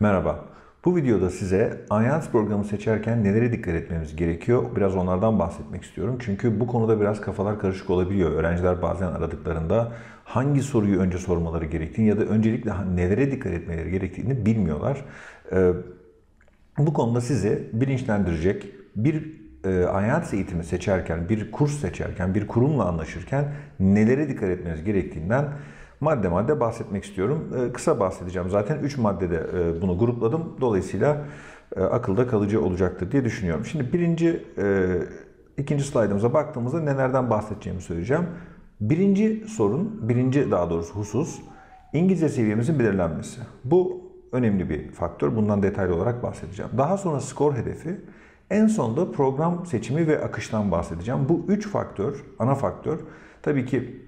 Merhaba. Bu videoda size IELTS programı seçerken nelere dikkat etmemiz gerekiyor? Biraz onlardan bahsetmek istiyorum. Çünkü bu konuda biraz kafalar karışık olabiliyor. Öğrenciler bazen aradıklarında hangi soruyu önce sormaları gerektiğini ya da öncelikle nelere dikkat etmeleri gerektiğini bilmiyorlar. Ee, bu konuda size bilinçlendirecek bir e, IELTS eğitimi seçerken, bir kurs seçerken, bir kurumla anlaşırken nelere dikkat etmeniz gerektiğinden madde madde bahsetmek istiyorum. E, kısa bahsedeceğim zaten. 3 maddede e, bunu grupladım. Dolayısıyla e, akılda kalıcı olacaktır diye düşünüyorum. Şimdi birinci, ikinci slaydımıza baktığımızda nelerden bahsedeceğimi söyleyeceğim. Birinci sorun, birinci daha doğrusu husus İngilizce seviyemizin belirlenmesi. Bu önemli bir faktör. Bundan detaylı olarak bahsedeceğim. Daha sonra skor hedefi. En sonunda program seçimi ve akıştan bahsedeceğim. Bu üç faktör, ana faktör. Tabii ki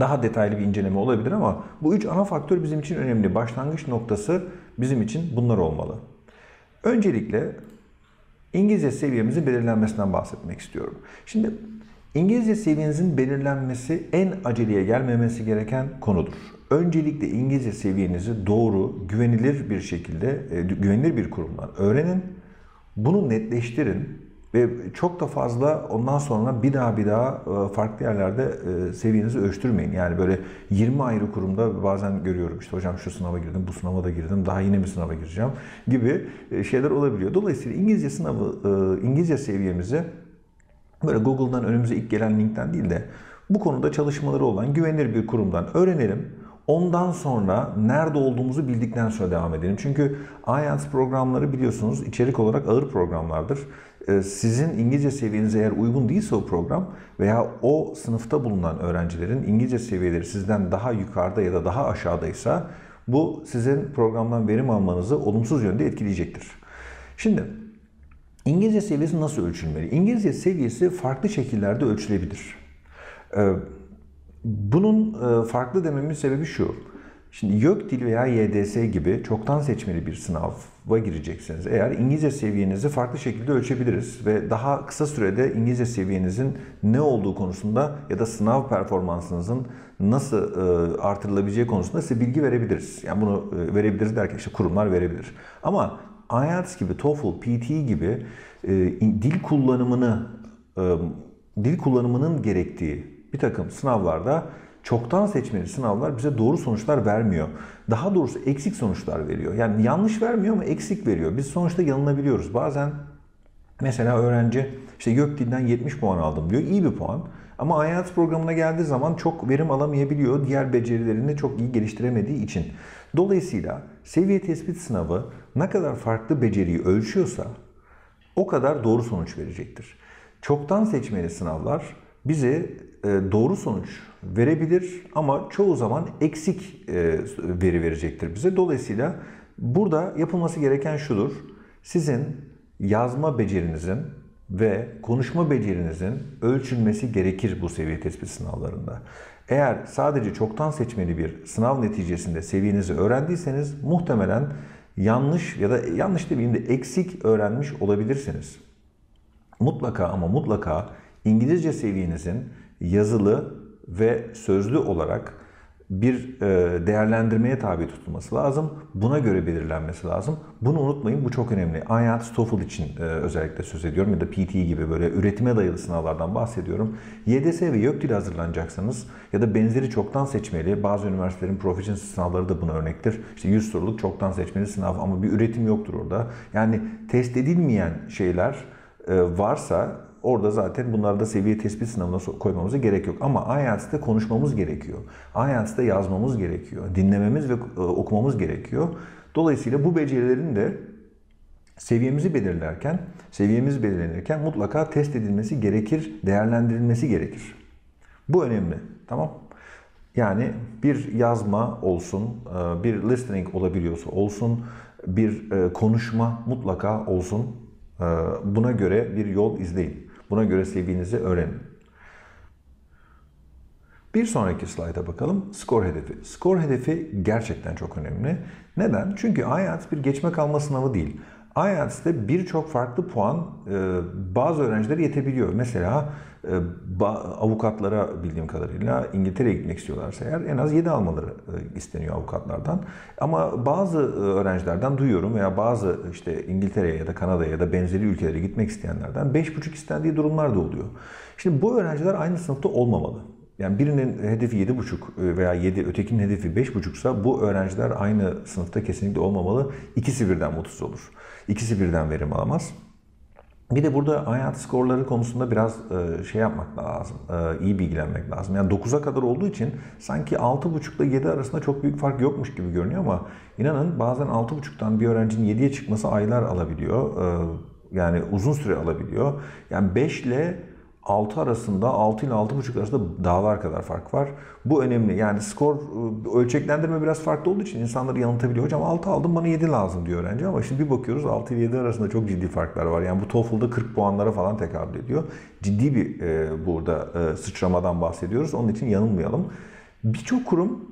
daha detaylı bir inceleme olabilir ama bu üç ana faktör bizim için önemli. Başlangıç noktası bizim için bunlar olmalı. Öncelikle İngilizce seviyemizin belirlenmesinden bahsetmek istiyorum. Şimdi İngilizce seviyenizin belirlenmesi en aceleye gelmemesi gereken konudur. Öncelikle İngilizce seviyenizi doğru, güvenilir bir şekilde, e, güvenilir bir kurumdan öğrenin. Bunu netleştirin ve çok da fazla ondan sonra bir daha bir daha e, farklı yerlerde e, seviyenizi ölçtürmeyin. Yani böyle 20 ayrı kurumda bazen görüyorum işte hocam şu sınava girdim, bu sınava da girdim, daha yine bir sınava gireceğim gibi e, şeyler olabiliyor. Dolayısıyla İngilizce sınavı, İngilizce seviyemizi böyle Google'dan önümüze ilk gelen linkten değil de bu konuda çalışmaları olan güvenilir bir kurumdan öğrenelim. Ondan sonra nerede olduğumuzu bildikten sonra devam edelim. Çünkü IELTS programları biliyorsunuz içerik olarak ağır programlardır. Ee, sizin İngilizce seviyenize eğer uygun değilse o program veya o sınıfta bulunan öğrencilerin İngilizce seviyeleri sizden daha yukarıda ya da daha aşağıdaysa bu sizin programdan verim almanızı olumsuz yönde etkileyecektir. Şimdi İngilizce seviyesi nasıl ölçülmeli? İngilizce seviyesi farklı şekillerde ölçülebilir. Ee, bunun e, farklı dememin sebebi şu. Şimdi YÖKDİL veya YDS gibi çoktan seçmeli bir sınava gireceksiniz. Eğer İngilizce seviyenizi farklı şekilde ölçebiliriz ve daha kısa sürede İngilizce seviyenizin ne olduğu konusunda ya da sınav performansınızın nasıl e, artırılabileceği konusunda size bilgi verebiliriz. Yani bunu e, verebiliriz derken işte kurumlar verebilir. Ama IELTS gibi, TOEFL, PT gibi dil kullanımını dil kullanımının gerektiği bir takım sınavlarda çoktan seçmeli sınavlar bize doğru sonuçlar vermiyor. Daha doğrusu eksik sonuçlar veriyor. Yani yanlış vermiyor ama eksik veriyor. Biz sonuçta yanılabiliyoruz. Bazen mesela öğrenci işte YÖKDİL'den 70 puan aldım diyor. İyi bir puan. Ama IELTS programına geldiği zaman çok verim alamayabiliyor. Diğer becerilerini çok iyi geliştiremediği için. Dolayısıyla seviye tespit sınavı ne kadar farklı beceriyi ölçüyorsa o kadar doğru sonuç verecektir. Çoktan seçmeli sınavlar bize e, doğru sonuç verebilir ama çoğu zaman eksik e, veri verecektir bize. Dolayısıyla burada yapılması gereken şudur. Sizin yazma becerinizin ve konuşma becerinizin ölçülmesi gerekir bu seviye tespit sınavlarında. Eğer sadece çoktan seçmeli bir sınav neticesinde seviyenizi öğrendiyseniz muhtemelen yanlış ya da yanlış demeyeyim de eksik öğrenmiş olabilirsiniz. Mutlaka ama mutlaka İngilizce seviyenizin yazılı ve sözlü olarak bir e, değerlendirmeye tabi tutulması lazım. Buna göre belirlenmesi lazım. Bunu unutmayın bu çok önemli. IELTS, TOEFL için e, özellikle söz ediyorum ya da PT gibi böyle üretime dayalı sınavlardan bahsediyorum. YDS ve YÖKDİL hazırlanacaksanız ya da benzeri çoktan seçmeli, bazı üniversitelerin proficiency sınavları da buna örnektir. İşte 100 soruluk çoktan seçmeli sınav ama bir üretim yoktur orada. Yani test edilmeyen şeyler e, varsa Orada zaten bunlarda seviye tespit sınavına koymamıza gerek yok. Ama IELTS'te konuşmamız gerekiyor. IELTS'te yazmamız gerekiyor. Dinlememiz ve e, okumamız gerekiyor. Dolayısıyla bu becerilerin de seviyemizi belirlerken, seviyemiz belirlenirken mutlaka test edilmesi gerekir, değerlendirilmesi gerekir. Bu önemli. Tamam? Yani bir yazma olsun, e, bir listening olabiliyorsa olsun, bir e, konuşma mutlaka olsun. Buna göre bir yol izleyin. Buna göre seviyenizi öğrenin. Bir sonraki slayda bakalım. Skor hedefi. Skor hedefi gerçekten çok önemli. Neden? Çünkü IELTS bir geçme kalma sınavı değil. IELTS'te birçok farklı puan e, bazı öğrencilere yetebiliyor. Mesela e, avukatlara bildiğim kadarıyla İngiltere'ye gitmek istiyorlarsa eğer en az 7 almaları e, isteniyor avukatlardan. Ama bazı öğrencilerden duyuyorum veya bazı işte İngiltere'ye ya da Kanada'ya ya da benzeri ülkelere gitmek isteyenlerden 5,5 istendiği durumlar da oluyor. Şimdi bu öğrenciler aynı sınıfta olmamalı. Yani birinin hedefi 7,5 veya 7, ötekinin hedefi 5,5 ise bu öğrenciler aynı sınıfta kesinlikle olmamalı. İkisi birden mutsuz olur. İkisi birden verim alamaz. Bir de burada hayat skorları konusunda biraz e, şey yapmak lazım, e, iyi bilgilenmek lazım. Yani 9'a kadar olduğu için sanki 6.5 ile 7 arasında çok büyük fark yokmuş gibi görünüyor ama inanın bazen 6.5'tan bir öğrencinin 7'ye çıkması aylar alabiliyor. E, yani uzun süre alabiliyor. Yani 5 ile 6 arasında 6 ile 6,5 arasında dağlar kadar fark var. Bu önemli. Yani skor ıı, ölçeklendirme biraz farklı olduğu için insanları yanıltabiliyor. Hocam 6 aldım bana 7 lazım diyor öğrenci ama şimdi bir bakıyoruz 6 ile 7 arasında çok ciddi farklar var. Yani bu TOEFL'da 40 puanlara falan tekabül ediyor. Ciddi bir e, burada e, sıçramadan bahsediyoruz. Onun için yanılmayalım. Birçok kurum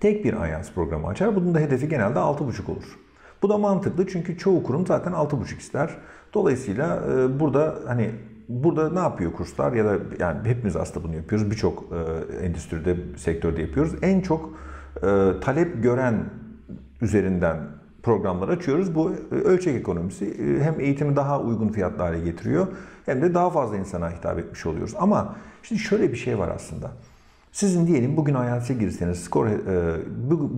tek bir IELTS programı açar. Bunun da hedefi genelde 6,5 olur. Bu da mantıklı çünkü çoğu kurum zaten 6,5 ister. Dolayısıyla e, burada hani burada ne yapıyor kurslar ya da yani hepimiz aslında bunu yapıyoruz. Birçok e, endüstride, sektörde yapıyoruz. En çok e, talep gören üzerinden programlar açıyoruz. Bu e, ölçek ekonomisi e, hem eğitimi daha uygun fiyatlı getiriyor hem de daha fazla insana hitap etmiş oluyoruz. Ama şimdi şöyle bir şey var aslında. Sizin diyelim bugün hayatı girseniz, skor, e,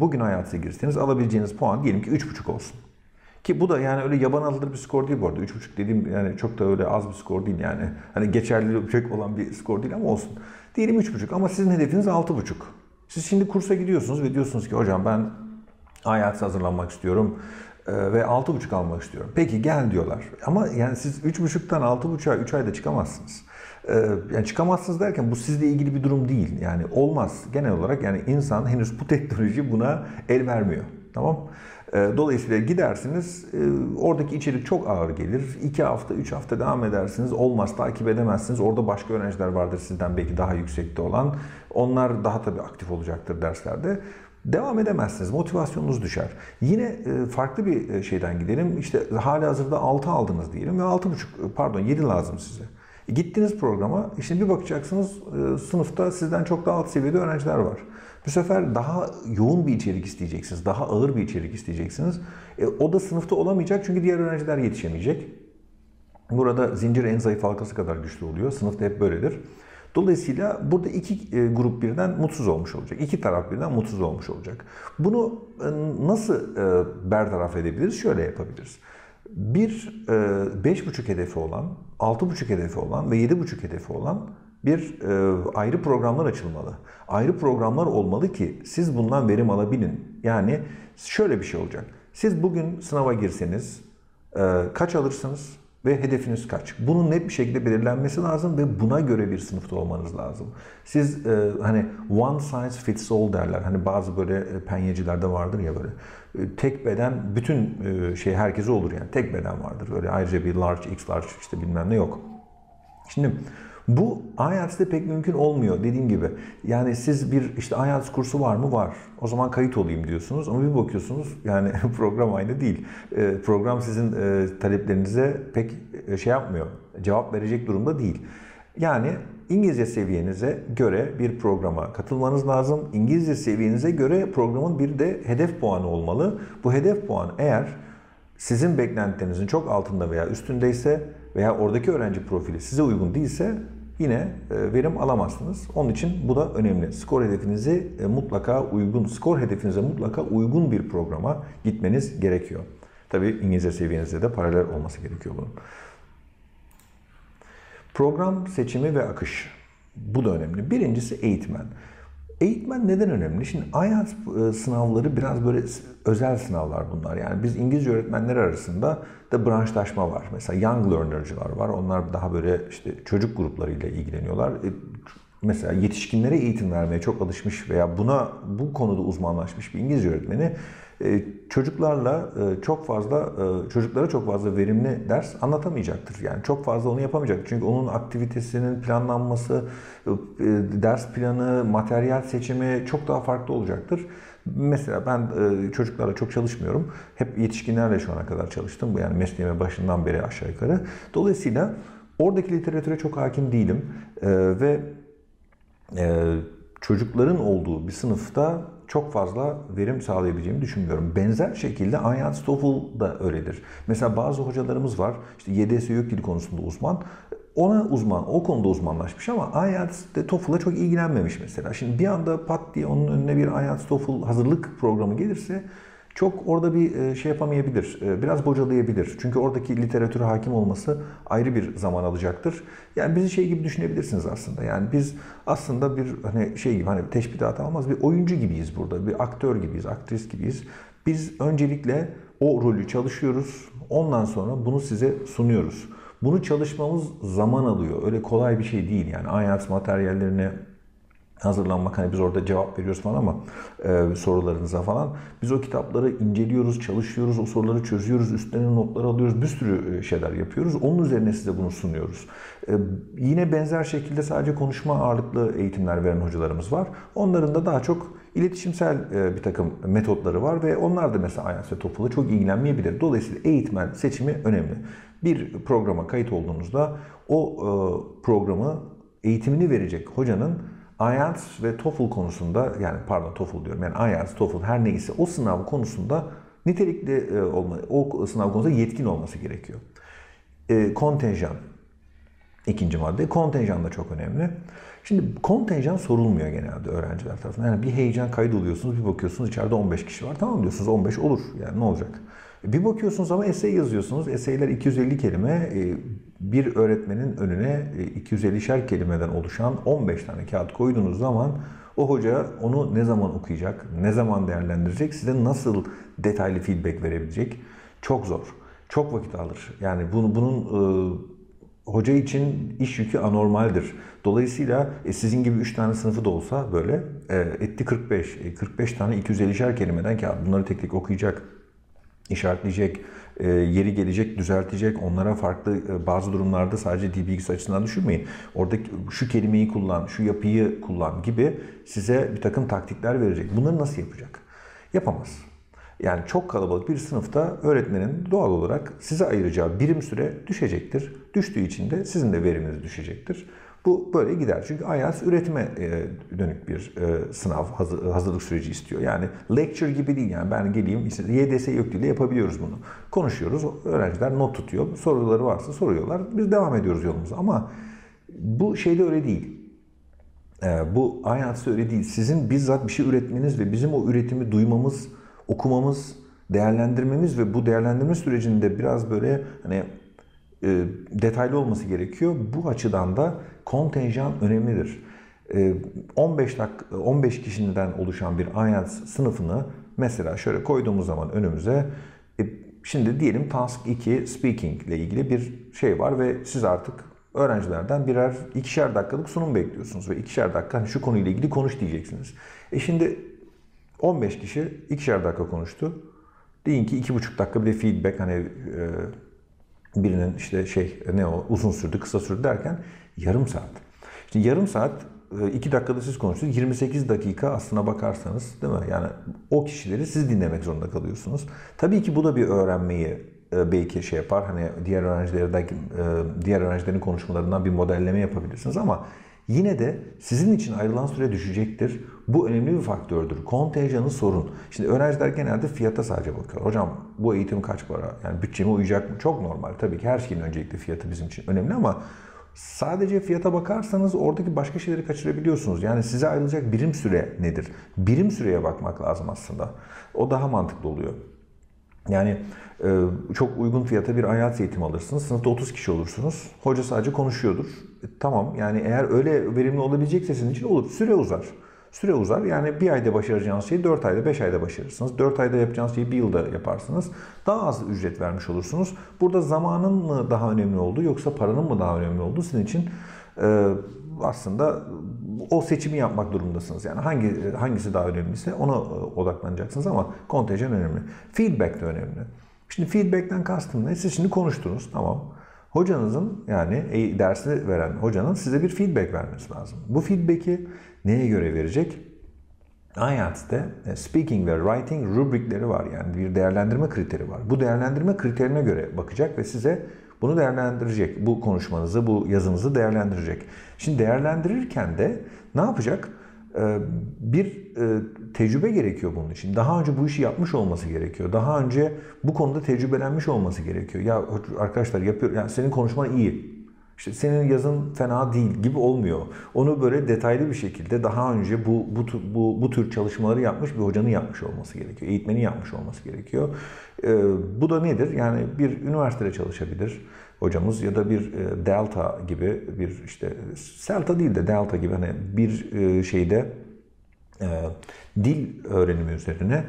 bugün hayatı girseniz alabileceğiniz puan diyelim ki 3,5 olsun. Ki bu da yani öyle yaban alır bir skor değil bu arada. 3.5 dediğim yani çok da öyle az bir skor değil yani. Hani geçerli pek olan bir skor değil ama olsun. Diyelim 3.5 ama sizin hedefiniz 6.5. Siz şimdi kursa gidiyorsunuz ve diyorsunuz ki hocam ben IELTS hazırlanmak istiyorum e, ve 6.5 almak istiyorum. Peki gel diyorlar. Ama yani siz 3.5'tan 6.5'a 3 ayda çıkamazsınız. E, yani çıkamazsınız derken bu sizle ilgili bir durum değil. Yani olmaz. Genel olarak yani insan henüz bu teknoloji buna el vermiyor. Tamam Dolayısıyla gidersiniz, e, oradaki içerik çok ağır gelir. 2 hafta, 3 hafta devam edersiniz. Olmaz, takip edemezsiniz. Orada başka öğrenciler vardır sizden belki daha yüksekte olan. Onlar daha tabii aktif olacaktır derslerde. Devam edemezsiniz. Motivasyonunuz düşer. Yine e, farklı bir şeyden gidelim. İşte hali hazırda 6 aldınız diyelim ve 6,5 pardon 7 lazım size. Gittiniz programa, şimdi bir bakacaksınız sınıfta sizden çok daha alt seviyede öğrenciler var. Bu sefer daha yoğun bir içerik isteyeceksiniz. Daha ağır bir içerik isteyeceksiniz. E, o da sınıfta olamayacak çünkü diğer öğrenciler yetişemeyecek. Burada zincir en zayıf halkası kadar güçlü oluyor. Sınıfta hep böyledir. Dolayısıyla burada iki e, grup birden mutsuz olmuş olacak. İki taraf birden mutsuz olmuş olacak. Bunu e, nasıl e, bertaraf edebiliriz? Şöyle yapabiliriz. Bir beş buçuk hedefi olan, altı buçuk hedefi olan ve yedi buçuk hedefi olan bir e, ayrı programlar açılmalı. Ayrı programlar olmalı ki siz bundan verim alabilin. Yani şöyle bir şey olacak. Siz bugün sınava girseniz e, kaç alırsınız ve hedefiniz kaç? Bunun net bir şekilde belirlenmesi lazım ve buna göre bir sınıfta olmanız lazım. Siz e, hani one size fits all derler. Hani bazı böyle e, penyecilerde vardır ya böyle e, tek beden bütün e, şey herkese olur yani. Tek beden vardır. Böyle ayrıca bir large, x large işte bilmem ne yok. Şimdi bu IELTS'de pek mümkün olmuyor dediğim gibi. Yani siz bir işte IELTS kursu var mı? Var. O zaman kayıt olayım diyorsunuz ama bir bakıyorsunuz yani program aynı değil. Ee, program sizin e, taleplerinize pek e, şey yapmıyor. Cevap verecek durumda değil. Yani İngilizce seviyenize göre bir programa katılmanız lazım. İngilizce seviyenize göre programın bir de hedef puanı olmalı. Bu hedef puanı eğer sizin beklentilerinizin çok altında veya üstündeyse veya oradaki öğrenci profili size uygun değilse yine e, verim alamazsınız. Onun için bu da önemli. Skor hedefinizi e, mutlaka uygun, skor hedefinize mutlaka uygun bir programa gitmeniz gerekiyor. Tabii İngilizce seviyenizde de paralel olması gerekiyor bunun. Program seçimi ve akış. Bu da önemli. Birincisi eğitmen. Eğitmen neden önemli? Şimdi IELTS sınavları biraz böyle özel sınavlar bunlar. Yani biz İngilizce öğretmenleri arasında da branşlaşma var. Mesela young learner'cılar var. Onlar daha böyle işte çocuk gruplarıyla ilgileniyorlar. E, mesela yetişkinlere eğitim vermeye çok alışmış veya buna bu konuda uzmanlaşmış bir İngilizce öğretmeni çocuklarla e, çok fazla e, çocuklara çok fazla verimli ders anlatamayacaktır. Yani çok fazla onu yapamayacaktır. Çünkü onun aktivitesinin planlanması, ders planı, materyal seçimi çok daha farklı olacaktır. Mesela ben e, çocuklarla çok çalışmıyorum. Hep yetişkinlerle şu ana kadar çalıştım. Yani mesleğime başından beri aşağı yukarı. Dolayısıyla oradaki literatüre çok hakim değilim. E, ve e, çocukların olduğu bir sınıfta çok fazla verim sağlayabileceğimi düşünmüyorum. Benzer şekilde IELTS TOEFL da öyledir. Mesela bazı hocalarımız var, işte YDS YÖK dili konusunda uzman. Ona uzman, o konuda uzmanlaşmış ama IELTS'de TOEFL'a çok ilgilenmemiş mesela. Şimdi bir anda pat diye onun önüne bir IELTS TOEFL hazırlık programı gelirse çok orada bir e, şey yapamayabilir, e, biraz bocalayabilir. Çünkü oradaki literatüre hakim olması ayrı bir zaman alacaktır. Yani bizi şey gibi düşünebilirsiniz aslında. Yani biz aslında bir hani şey gibi hani teşbihat almaz bir oyuncu gibiyiz burada. Bir aktör gibiyiz, aktris gibiyiz. Biz öncelikle o rolü çalışıyoruz. Ondan sonra bunu size sunuyoruz. Bunu çalışmamız zaman alıyor. Öyle kolay bir şey değil yani. IELTS materyallerine hazırlanmak hani biz orada cevap veriyoruz falan ama e, sorularınıza falan biz o kitapları inceliyoruz, çalışıyoruz, o soruları çözüyoruz, üstlerine notlar alıyoruz, bir sürü e, şeyler yapıyoruz. Onun üzerine size bunu sunuyoruz. E, yine benzer şekilde sadece konuşma ağırlıklı eğitimler veren hocalarımız var. Onların da daha çok iletişimsel e, bir takım metotları var ve onlar da mesela IELTS ve TOEFL'la çok ilgilenmeyebilir. Dolayısıyla eğitmen seçimi önemli. Bir programa kayıt olduğunuzda o e, programı eğitimini verecek hocanın IELTS ve TOEFL konusunda yani pardon TOEFL diyorum yani IELTS, TOEFL her neyse o sınav konusunda nitelikli e, olma, o sınav konusunda yetkin olması gerekiyor. E, kontenjan ikinci madde. Kontenjan da çok önemli. Şimdi kontenjan sorulmuyor genelde öğrenciler tarafından. Yani bir heyecan kaydoluyorsunuz, bir bakıyorsunuz içeride 15 kişi var. Tamam diyorsunuz 15 olur yani ne olacak? Bir bakıyorsunuz ama essay yazıyorsunuz. Essayler 250 kelime. Bir öğretmenin önüne 250'şer e, kelimeden oluşan 15 tane kağıt koyduğunuz zaman o hoca onu ne zaman okuyacak, ne zaman değerlendirecek, size nasıl detaylı feedback verebilecek? Çok zor. Çok vakit alır. Yani bunu, bunun e, hoca için iş yükü anormaldir. Dolayısıyla e, sizin gibi 3 tane sınıfı da olsa böyle e, etti 45. E, 45 tane 250'şer kelimeden kağıt. Bunları tek tek okuyacak işaretleyecek, e, yeri gelecek, düzeltecek. Onlara farklı e, bazı durumlarda sadece dil bilgisi açısından düşünmeyin. Oradaki şu kelimeyi kullan, şu yapıyı kullan gibi size bir takım taktikler verecek. Bunları nasıl yapacak? Yapamaz. Yani çok kalabalık bir sınıfta öğretmenin doğal olarak size ayıracağı birim süre düşecektir. Düştüğü için de sizin de veriminiz düşecektir. Bu böyle gider. Çünkü IELTS üretime e, dönük bir e, sınav, hazırlık süreci istiyor. Yani lecture gibi değil yani ben geleyim işte YDS yok ile yapabiliyoruz bunu. Konuşuyoruz, öğrenciler not tutuyor, soruları varsa soruyorlar, biz devam ediyoruz yolumuza. Ama bu şeyde öyle değil. E, bu IELTS'de öyle değil. Sizin bizzat bir şey üretmeniz ve bizim o üretimi duymamız, okumamız, değerlendirmemiz ve bu değerlendirme sürecinde biraz böyle hani detaylı olması gerekiyor. Bu açıdan da kontenjan önemlidir. 15 e, dak 15 kişiden oluşan bir IELTS sınıfını mesela şöyle koyduğumuz zaman önümüze e, şimdi diyelim task 2 speaking ile ilgili bir şey var ve siz artık öğrencilerden birer ikişer dakikalık sunum bekliyorsunuz ve ikişer dakika hani şu konuyla ilgili konuş diyeceksiniz. E şimdi 15 kişi ikişer dakika konuştu. Deyin ki iki buçuk dakika bir de feedback hani e, birinin işte şey ne o uzun sürdü kısa sürdü derken yarım saat. Şimdi yarım saat e, iki dakikada siz konuştunuz. 28 dakika aslına bakarsanız değil mi? Yani o kişileri siz dinlemek zorunda kalıyorsunuz. Tabii ki bu da bir öğrenmeyi e, belki şey yapar. Hani diğer öğrencilerden e, diğer öğrencilerin konuşmalarından bir modelleme yapabilirsiniz ama Yine de sizin için ayrılan süre düşecektir. Bu önemli bir faktördür. Kontenjanı sorun. Şimdi öğrenciler genelde fiyata sadece bakıyor. Hocam bu eğitim kaç para? Yani bütçeme uyacak mı? Çok normal. Tabii ki her şeyin öncelikle fiyatı bizim için önemli ama sadece fiyata bakarsanız oradaki başka şeyleri kaçırabiliyorsunuz. Yani size ayrılacak birim süre nedir? Birim süreye bakmak lazım aslında. O daha mantıklı oluyor. Yani e, çok uygun fiyata bir IELTS eğitimi alırsınız. Sınıfta 30 kişi olursunuz. Hoca sadece konuşuyordur. E, tamam yani eğer öyle verimli olabilecekse sizin için olur. Süre uzar. Süre uzar. Yani bir ayda başaracağınız şeyi 4 ayda 5 ayda başarırsınız. 4 ayda yapacağınız şeyi bir yılda yaparsınız. Daha az ücret vermiş olursunuz. Burada zamanın mı daha önemli olduğu yoksa paranın mı daha önemli olduğu sizin için e, aslında o seçimi yapmak durumundasınız. Yani hangi hangisi daha önemliyse ona e, odaklanacaksınız ama kontenjan önemli. Feedback de önemli. Şimdi feedback'ten kastım ne? Siz şimdi konuştunuz tamam. Hocanızın yani e, dersi veren hocanın size bir feedback vermesi lazım. Bu feedback'i neye göre verecek? IELTS'te e, speaking ve writing rubrikleri var. Yani bir değerlendirme kriteri var. Bu değerlendirme kriterine göre bakacak ve size bunu değerlendirecek. Bu konuşmanızı, bu yazınızı değerlendirecek. Şimdi değerlendirirken de ne yapacak? Ee, bir e, tecrübe gerekiyor bunun için. Daha önce bu işi yapmış olması gerekiyor. Daha önce bu konuda tecrübelenmiş olması gerekiyor. Ya arkadaşlar yapıyor, yani senin konuşman iyi. İşte senin yazın fena değil gibi olmuyor. Onu böyle detaylı bir şekilde daha önce bu bu bu, bu tür çalışmaları yapmış bir hocanın yapmış olması gerekiyor. Eğitmenin yapmış olması gerekiyor. Ee, bu da nedir? Yani bir üniversitede çalışabilir hocamız ya da bir e, delta gibi bir işte selta değil de delta gibi hani bir e, şeyde e, dil öğrenimi üzerine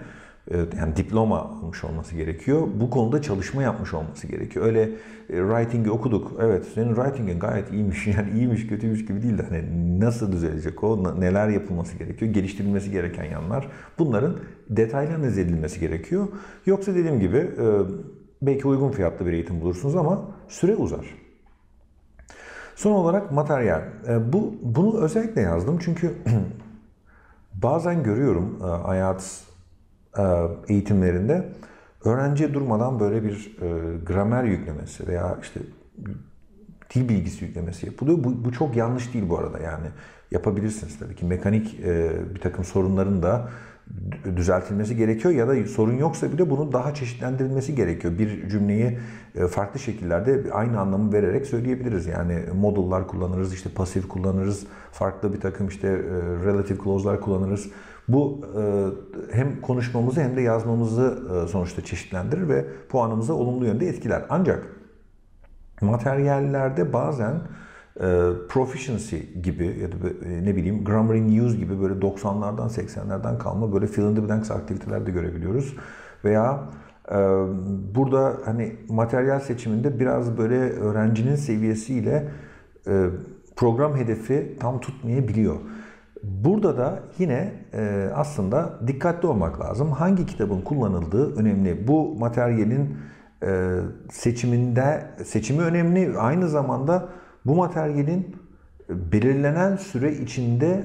yani diploma almış olması gerekiyor. Bu konuda çalışma yapmış olması gerekiyor. Öyle writing'i okuduk. Evet senin writing'in gayet iyiymiş. Yani iyiymiş kötüymüş gibi değil de hani nasıl düzelecek o, neler yapılması gerekiyor, geliştirilmesi gereken yanlar. Bunların detaylı analiz edilmesi gerekiyor. Yoksa dediğim gibi belki uygun fiyatlı bir eğitim bulursunuz ama süre uzar. Son olarak materyal. E, bu bunu özellikle yazdım çünkü bazen görüyorum e, IELTS e, eğitimlerinde öğrenciye durmadan böyle bir gramer yüklemesi veya işte dil bilgisi yüklemesi yapılıyor. Bu, bu çok yanlış değil bu arada yani yapabilirsiniz tabii ki. Mekanik bir takım sorunların da düzeltilmesi gerekiyor ya da sorun yoksa bile bunun daha çeşitlendirilmesi gerekiyor. Bir cümleyi e, farklı şekillerde aynı anlamı vererek söyleyebiliriz. Yani modullar kullanırız, işte pasif kullanırız, farklı bir takım işte e, relative clause'lar kullanırız. Bu e, hem konuşmamızı hem de yazmamızı sonuçta çeşitlendirir ve puanımızı olumlu yönde etkiler. Ancak materyallerde bazen e, proficiency gibi ya da e, ne bileyim grammar in use gibi böyle 90'lardan 80'lerden kalma böyle fill in the blanks aktiviteler de görebiliyoruz. Veya e, burada hani materyal seçiminde biraz böyle öğrencinin seviyesiyle program hedefi tam tutmayabiliyor. Burada da yine aslında dikkatli olmak lazım. Hangi kitabın kullanıldığı önemli. Bu materyalin seçiminde seçimi önemli. Aynı zamanda bu materyalin belirlenen süre içinde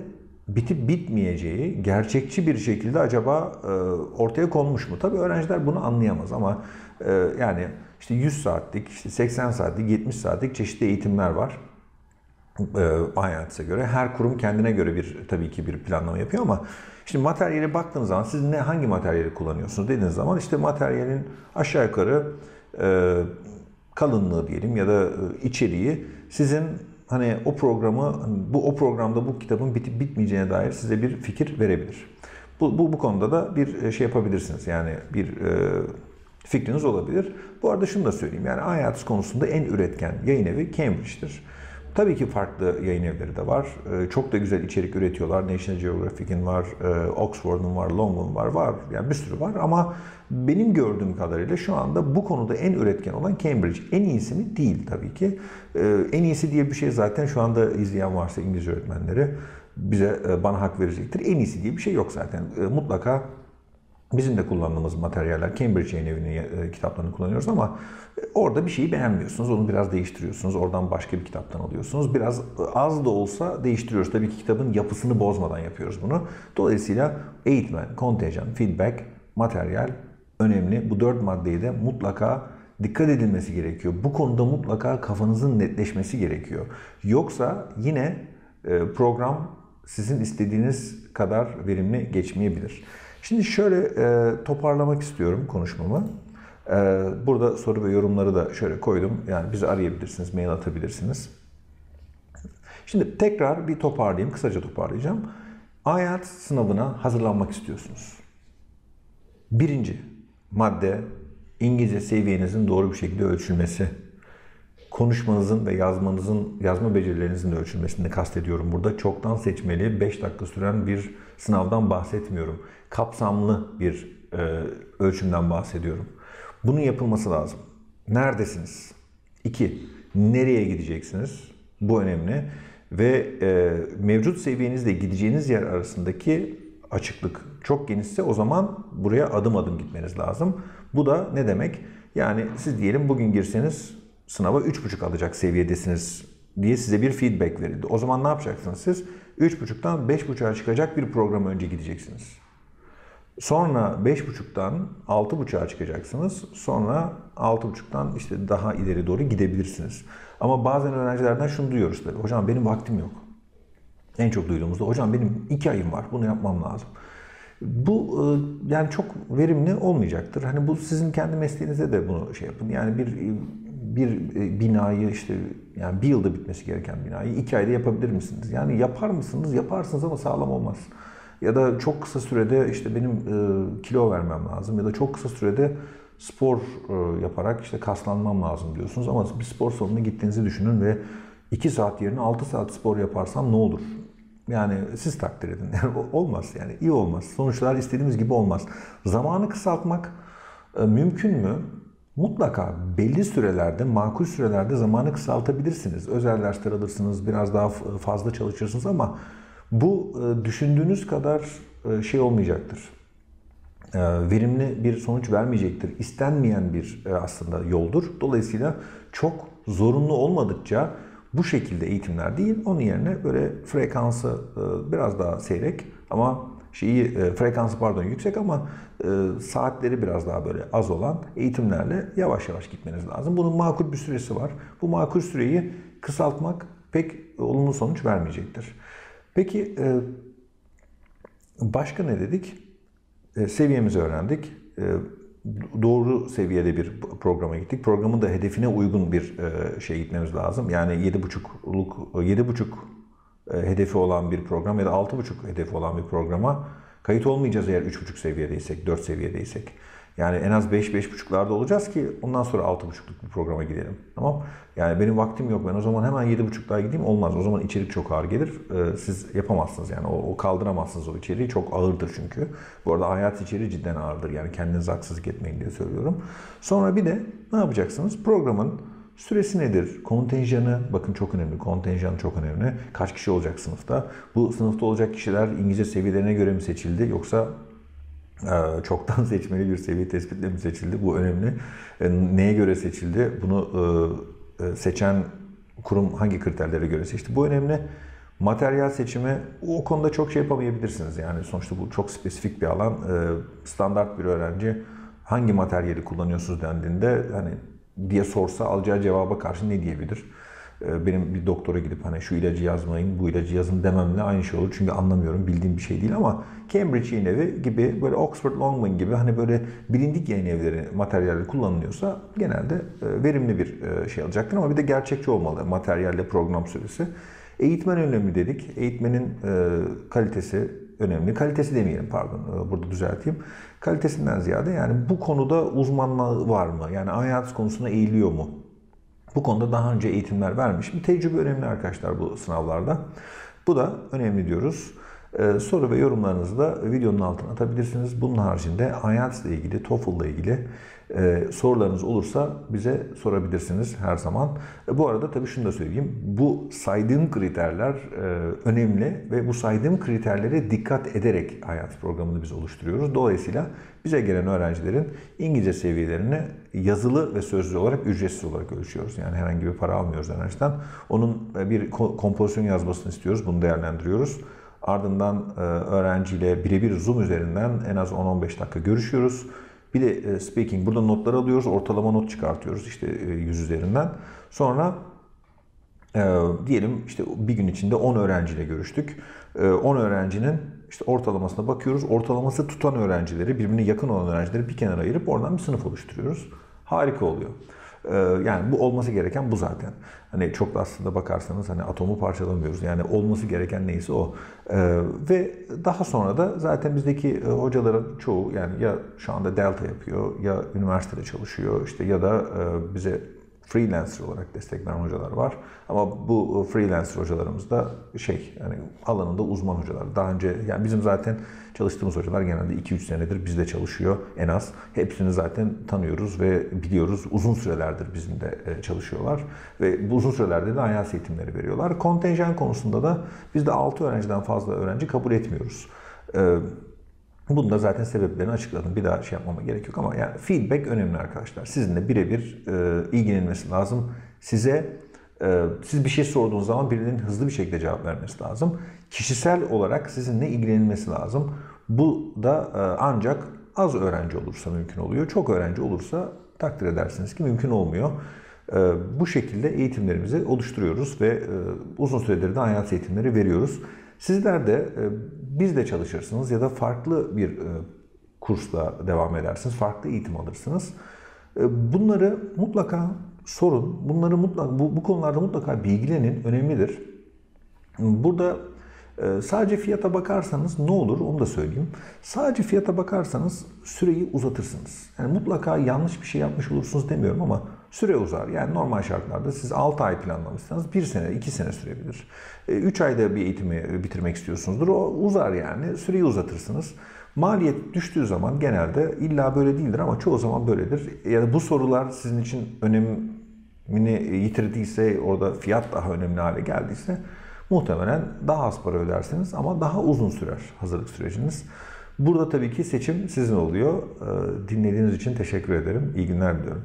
bitip bitmeyeceği gerçekçi bir şekilde acaba e, ortaya konmuş mu? Tabii öğrenciler bunu anlayamaz ama e, yani işte 100 saatlik, işte 80 saatlik, 70 saatlik çeşitli eğitimler var. E, IELTS'e göre. Her kurum kendine göre bir tabii ki bir planlama yapıyor ama şimdi materyale baktığınız zaman siz ne hangi materyali kullanıyorsunuz dediğiniz zaman işte materyalin aşağı yukarı kalınlığı diyelim ya da içeriği sizin hani o programı bu o programda bu kitabın bitip bitmeyeceğine dair size bir fikir verebilir. Bu, bu, bu konuda da bir e, şey yapabilirsiniz. Yani bir e, fikriniz olabilir. Bu arada şunu da söyleyeyim. Yani IELTS konusunda en üretken yayın evi Cambridge'dir. Tabii ki farklı yayın evleri de var. Ee, çok da güzel içerik üretiyorlar. National Geographic'in var, e, Oxford'un var, Long'un var, var. Yani bir sürü var ama benim gördüğüm kadarıyla şu anda bu konuda en üretken olan Cambridge. En iyisi mi? Değil tabii ki. Ee, en iyisi diye bir şey zaten şu anda izleyen varsa İngilizce öğretmenleri bize e, bana hak verecektir. En iyisi diye bir şey yok zaten. Ee, mutlaka Bizim de kullandığımız materyaller Cambridge Yayın Evi'nin e, kitaplarını kullanıyoruz ama e, orada bir şeyi beğenmiyorsunuz. Onu biraz değiştiriyorsunuz. Oradan başka bir kitaptan alıyorsunuz. Biraz e, az da olsa değiştiriyoruz. Tabii ki kitabın yapısını bozmadan yapıyoruz bunu. Dolayısıyla eğitmen, kontenjan, feedback, materyal önemli. Bu dört maddeyi de mutlaka dikkat edilmesi gerekiyor. Bu konuda mutlaka kafanızın netleşmesi gerekiyor. Yoksa yine program sizin istediğiniz kadar verimli geçmeyebilir. Şimdi şöyle e, toparlamak istiyorum konuşmamı. E, burada soru ve yorumları da şöyle koydum. Yani bizi arayabilirsiniz, mail atabilirsiniz. Şimdi tekrar bir toparlayayım, kısaca toparlayacağım. IELTS sınavına hazırlanmak istiyorsunuz. Birinci madde İngilizce seviyenizin doğru bir şekilde ölçülmesi. Konuşmanızın ve yazmanızın, yazma becerilerinizin de ölçülmesini kastediyorum burada. Çoktan seçmeli, 5 dakika süren bir sınavdan bahsetmiyorum kapsamlı bir e, ölçümden bahsediyorum. Bunun yapılması lazım. Neredesiniz? İki, nereye gideceksiniz? Bu önemli. Ve e, mevcut seviyenizle gideceğiniz yer arasındaki açıklık çok genişse o zaman buraya adım adım gitmeniz lazım. Bu da ne demek? Yani siz diyelim bugün girseniz sınava 3,5 alacak seviyedesiniz diye size bir feedback verildi. O zaman ne yapacaksınız siz? 3.5'tan 5.5'a çıkacak bir program önce gideceksiniz. Sonra 5.5'tan 6.5'a çıkacaksınız. Sonra 6.5'tan işte daha ileri doğru gidebilirsiniz. Ama bazen öğrencilerden şunu duyuyoruz tabii. Hocam benim vaktim yok. En çok duyduğumuzda hocam benim 2 ayım var bunu yapmam lazım. Bu e, yani çok verimli olmayacaktır. Hani bu sizin kendi mesleğinize de bunu şey yapın. Yani bir bir e, binayı işte yani bir yılda bitmesi gereken binayı iki ayda yapabilir misiniz? Yani yapar mısınız? Yaparsınız ama sağlam olmaz. Ya da çok kısa sürede işte benim e, kilo vermem lazım ya da çok kısa sürede spor e, yaparak işte kaslanmam lazım diyorsunuz ama bir spor salonuna gittiğinizi düşünün ve 2 saat yerine 6 saat spor yaparsam ne olur? Yani siz takdir edin. Yani olmaz yani iyi olmaz. Sonuçlar istediğimiz gibi olmaz. Zamanı kısaltmak mümkün mü? Mutlaka belli sürelerde, makul sürelerde zamanı kısaltabilirsiniz. Özel dersler alırsınız, biraz daha fazla çalışırsınız ama bu e, düşündüğünüz kadar e, şey olmayacaktır. E, verimli bir sonuç vermeyecektir. İstenmeyen bir aslında yoldur. Dolayısıyla çok zorunlu olmadıkça bu şekilde eğitimler değil, onun yerine böyle frekansı biraz daha seyrek ama şeyi frekansı pardon yüksek ama saatleri biraz daha böyle az olan eğitimlerle yavaş yavaş gitmeniz lazım. Bunun makul bir süresi var. Bu makul süreyi kısaltmak pek olumlu sonuç vermeyecektir. Peki e, başka ne dedik? E, seviyemizi öğrendik. E, doğru seviyede bir programa gittik. Programın da hedefine uygun bir şey gitmemiz lazım. Yani 7.5'luk 7.5 hedefi olan bir program ya da 6.5 hedefi olan bir programa kayıt olmayacağız eğer 3.5 seviyedeysek, 4 seviyedeysek. Yani en az 5-5.5'larda olacağız ki ondan sonra 6.5'luk bir programa gidelim. Tamam Yani benim vaktim yok. Ben o zaman hemen 7.5'lığa gideyim. Olmaz. O zaman içerik çok ağır gelir. Ee, siz yapamazsınız yani. O, o kaldıramazsınız o içeriği. Çok ağırdır çünkü. Bu arada hayat içeriği cidden ağırdır. Yani kendinize haksızlık etmeyin diye söylüyorum. Sonra bir de ne yapacaksınız? Programın Süresi nedir? Kontenjanı, bakın çok önemli. Kontenjan çok önemli. Kaç kişi olacak sınıfta? Bu sınıfta olacak kişiler İngilizce seviyelerine göre mi seçildi? Yoksa ee, çoktan seçmeli bir seviye tespitle mi seçildi? Bu önemli. Ee, neye göre seçildi? Bunu e, e, seçen kurum hangi kriterlere göre seçti? Bu önemli. Materyal seçimi o konuda çok şey yapamayabilirsiniz. Yani sonuçta bu çok spesifik bir alan. Standart bir öğrenci hangi materyali kullanıyorsunuz dendiğinde hani diye sorsa alacağı cevaba karşı ne diyebilir? Ee, benim bir doktora gidip hani şu ilacı yazmayın, bu ilacı yazın dememle aynı şey olur. Çünkü anlamıyorum, bildiğim bir şey değil ama Cambridge yayın evi gibi böyle Oxford Longman gibi hani böyle bilindik yayın evleri materyalde kullanılıyorsa genelde e, verimli bir e, şey alacaktır ama bir de gerçekçi olmalı materyalle program süresi. Eğitmen önemli dedik. Eğitmenin e, kalitesi önemli. Kalitesi demeyelim pardon burada düzelteyim. Kalitesinden ziyade yani bu konuda uzmanlığı var mı? Yani hayat konusuna eğiliyor mu? Bu konuda daha önce eğitimler vermiş. Bir tecrübe önemli arkadaşlar bu sınavlarda. Bu da önemli diyoruz. Ee, soru ve yorumlarınızı da videonun altına atabilirsiniz. Bunun haricinde ile ilgili, TOEFL ile ilgili e, sorularınız olursa bize sorabilirsiniz her zaman. E, bu arada tabii şunu da söyleyeyim. Bu saydığım kriterler e, önemli ve bu saydığım kriterlere dikkat ederek IELTS programını biz oluşturuyoruz. Dolayısıyla bize gelen öğrencilerin İngilizce seviyelerini yazılı ve sözlü olarak ücretsiz olarak ölçüyoruz. Yani herhangi bir para almıyoruz öğrenciden. Onun e, bir kompozisyon yazmasını istiyoruz. Bunu değerlendiriyoruz. Ardından e, öğrenciyle birebir Zoom üzerinden en az 10-15 dakika görüşüyoruz. Bir de e, speaking, burada notlar alıyoruz, ortalama not çıkartıyoruz işte 100 üzerinden. Sonra diyelim işte bir gün içinde 10 öğrenciyle görüştük. 10 öğrencinin işte ortalamasına bakıyoruz. Ortalaması tutan öğrencileri, birbirine yakın olan öğrencileri bir kenara ayırıp oradan bir sınıf oluşturuyoruz. Harika oluyor. Ee, yani bu olması gereken bu zaten. Hani çok da aslında bakarsanız hani atomu parçalamıyoruz. Yani olması gereken neyse o. Ee, ve daha sonra da zaten bizdeki e, hocaların çoğu yani ya şu anda Delta yapıyor ya üniversitede çalışıyor işte ya da e, bize freelancer olarak destek veren hocalar var. Ama bu freelancer hocalarımız da şey yani alanında uzman hocalar. Daha önce yani bizim zaten çalıştığımız hocalar genelde 2-3 senedir bizde çalışıyor en az. Hepsini zaten tanıyoruz ve biliyoruz. Uzun sürelerdir bizimle e, çalışıyorlar. Ve bu uzun sürelerde de IELTS eğitimleri veriyorlar. Kontenjan konusunda da biz de 6 öğrenciden fazla öğrenci kabul etmiyoruz. Bunu da zaten sebeplerini açıkladım. Bir daha şey yapmama gerek yok ama yani feedback önemli arkadaşlar. Sizinle birebir e, ilgilenilmesi lazım. Size Ee, siz bir şey sorduğunuz zaman birinin hızlı bir şekilde cevap vermesi lazım. Kişisel olarak sizinle ilgilenilmesi lazım. Bu da e, ancak az öğrenci olursa mümkün oluyor. Çok öğrenci olursa takdir edersiniz ki mümkün olmuyor. Ee, bu şekilde eğitimlerimizi oluşturuyoruz ve e, uzun süredir de hayat eğitimleri veriyoruz. Sizler de e, bizde çalışırsınız ya da farklı bir kursla devam edersiniz, farklı eğitim alırsınız. Bunları mutlaka sorun. Bunları mutlaka bu, bu konularda mutlaka bilgilenin önemlidir. Burada e, sadece fiyata bakarsanız ne olur onu da söyleyeyim. Sadece fiyata bakarsanız süreyi uzatırsınız. Yani mutlaka yanlış bir şey yapmış olursunuz demiyorum ama süre uzar. Yani normal şartlarda siz 6 ay planlamışsanız 1 sene, 2 sene sürebilir. 3 e, ayda bir eğitimi bitirmek istiyorsunuzdur. O uzar yani. Süreyi uzatırsınız. Maliyet düştüğü zaman genelde illa böyle değildir ama çoğu zaman böyledir. Ya da bu sorular sizin için önemini yitirdiyse, orada fiyat daha önemli hale geldiyse muhtemelen daha az para ödersiniz ama daha uzun sürer hazırlık süreciniz. Burada tabii ki seçim sizin oluyor. Dinlediğiniz için teşekkür ederim. İyi günler diliyorum.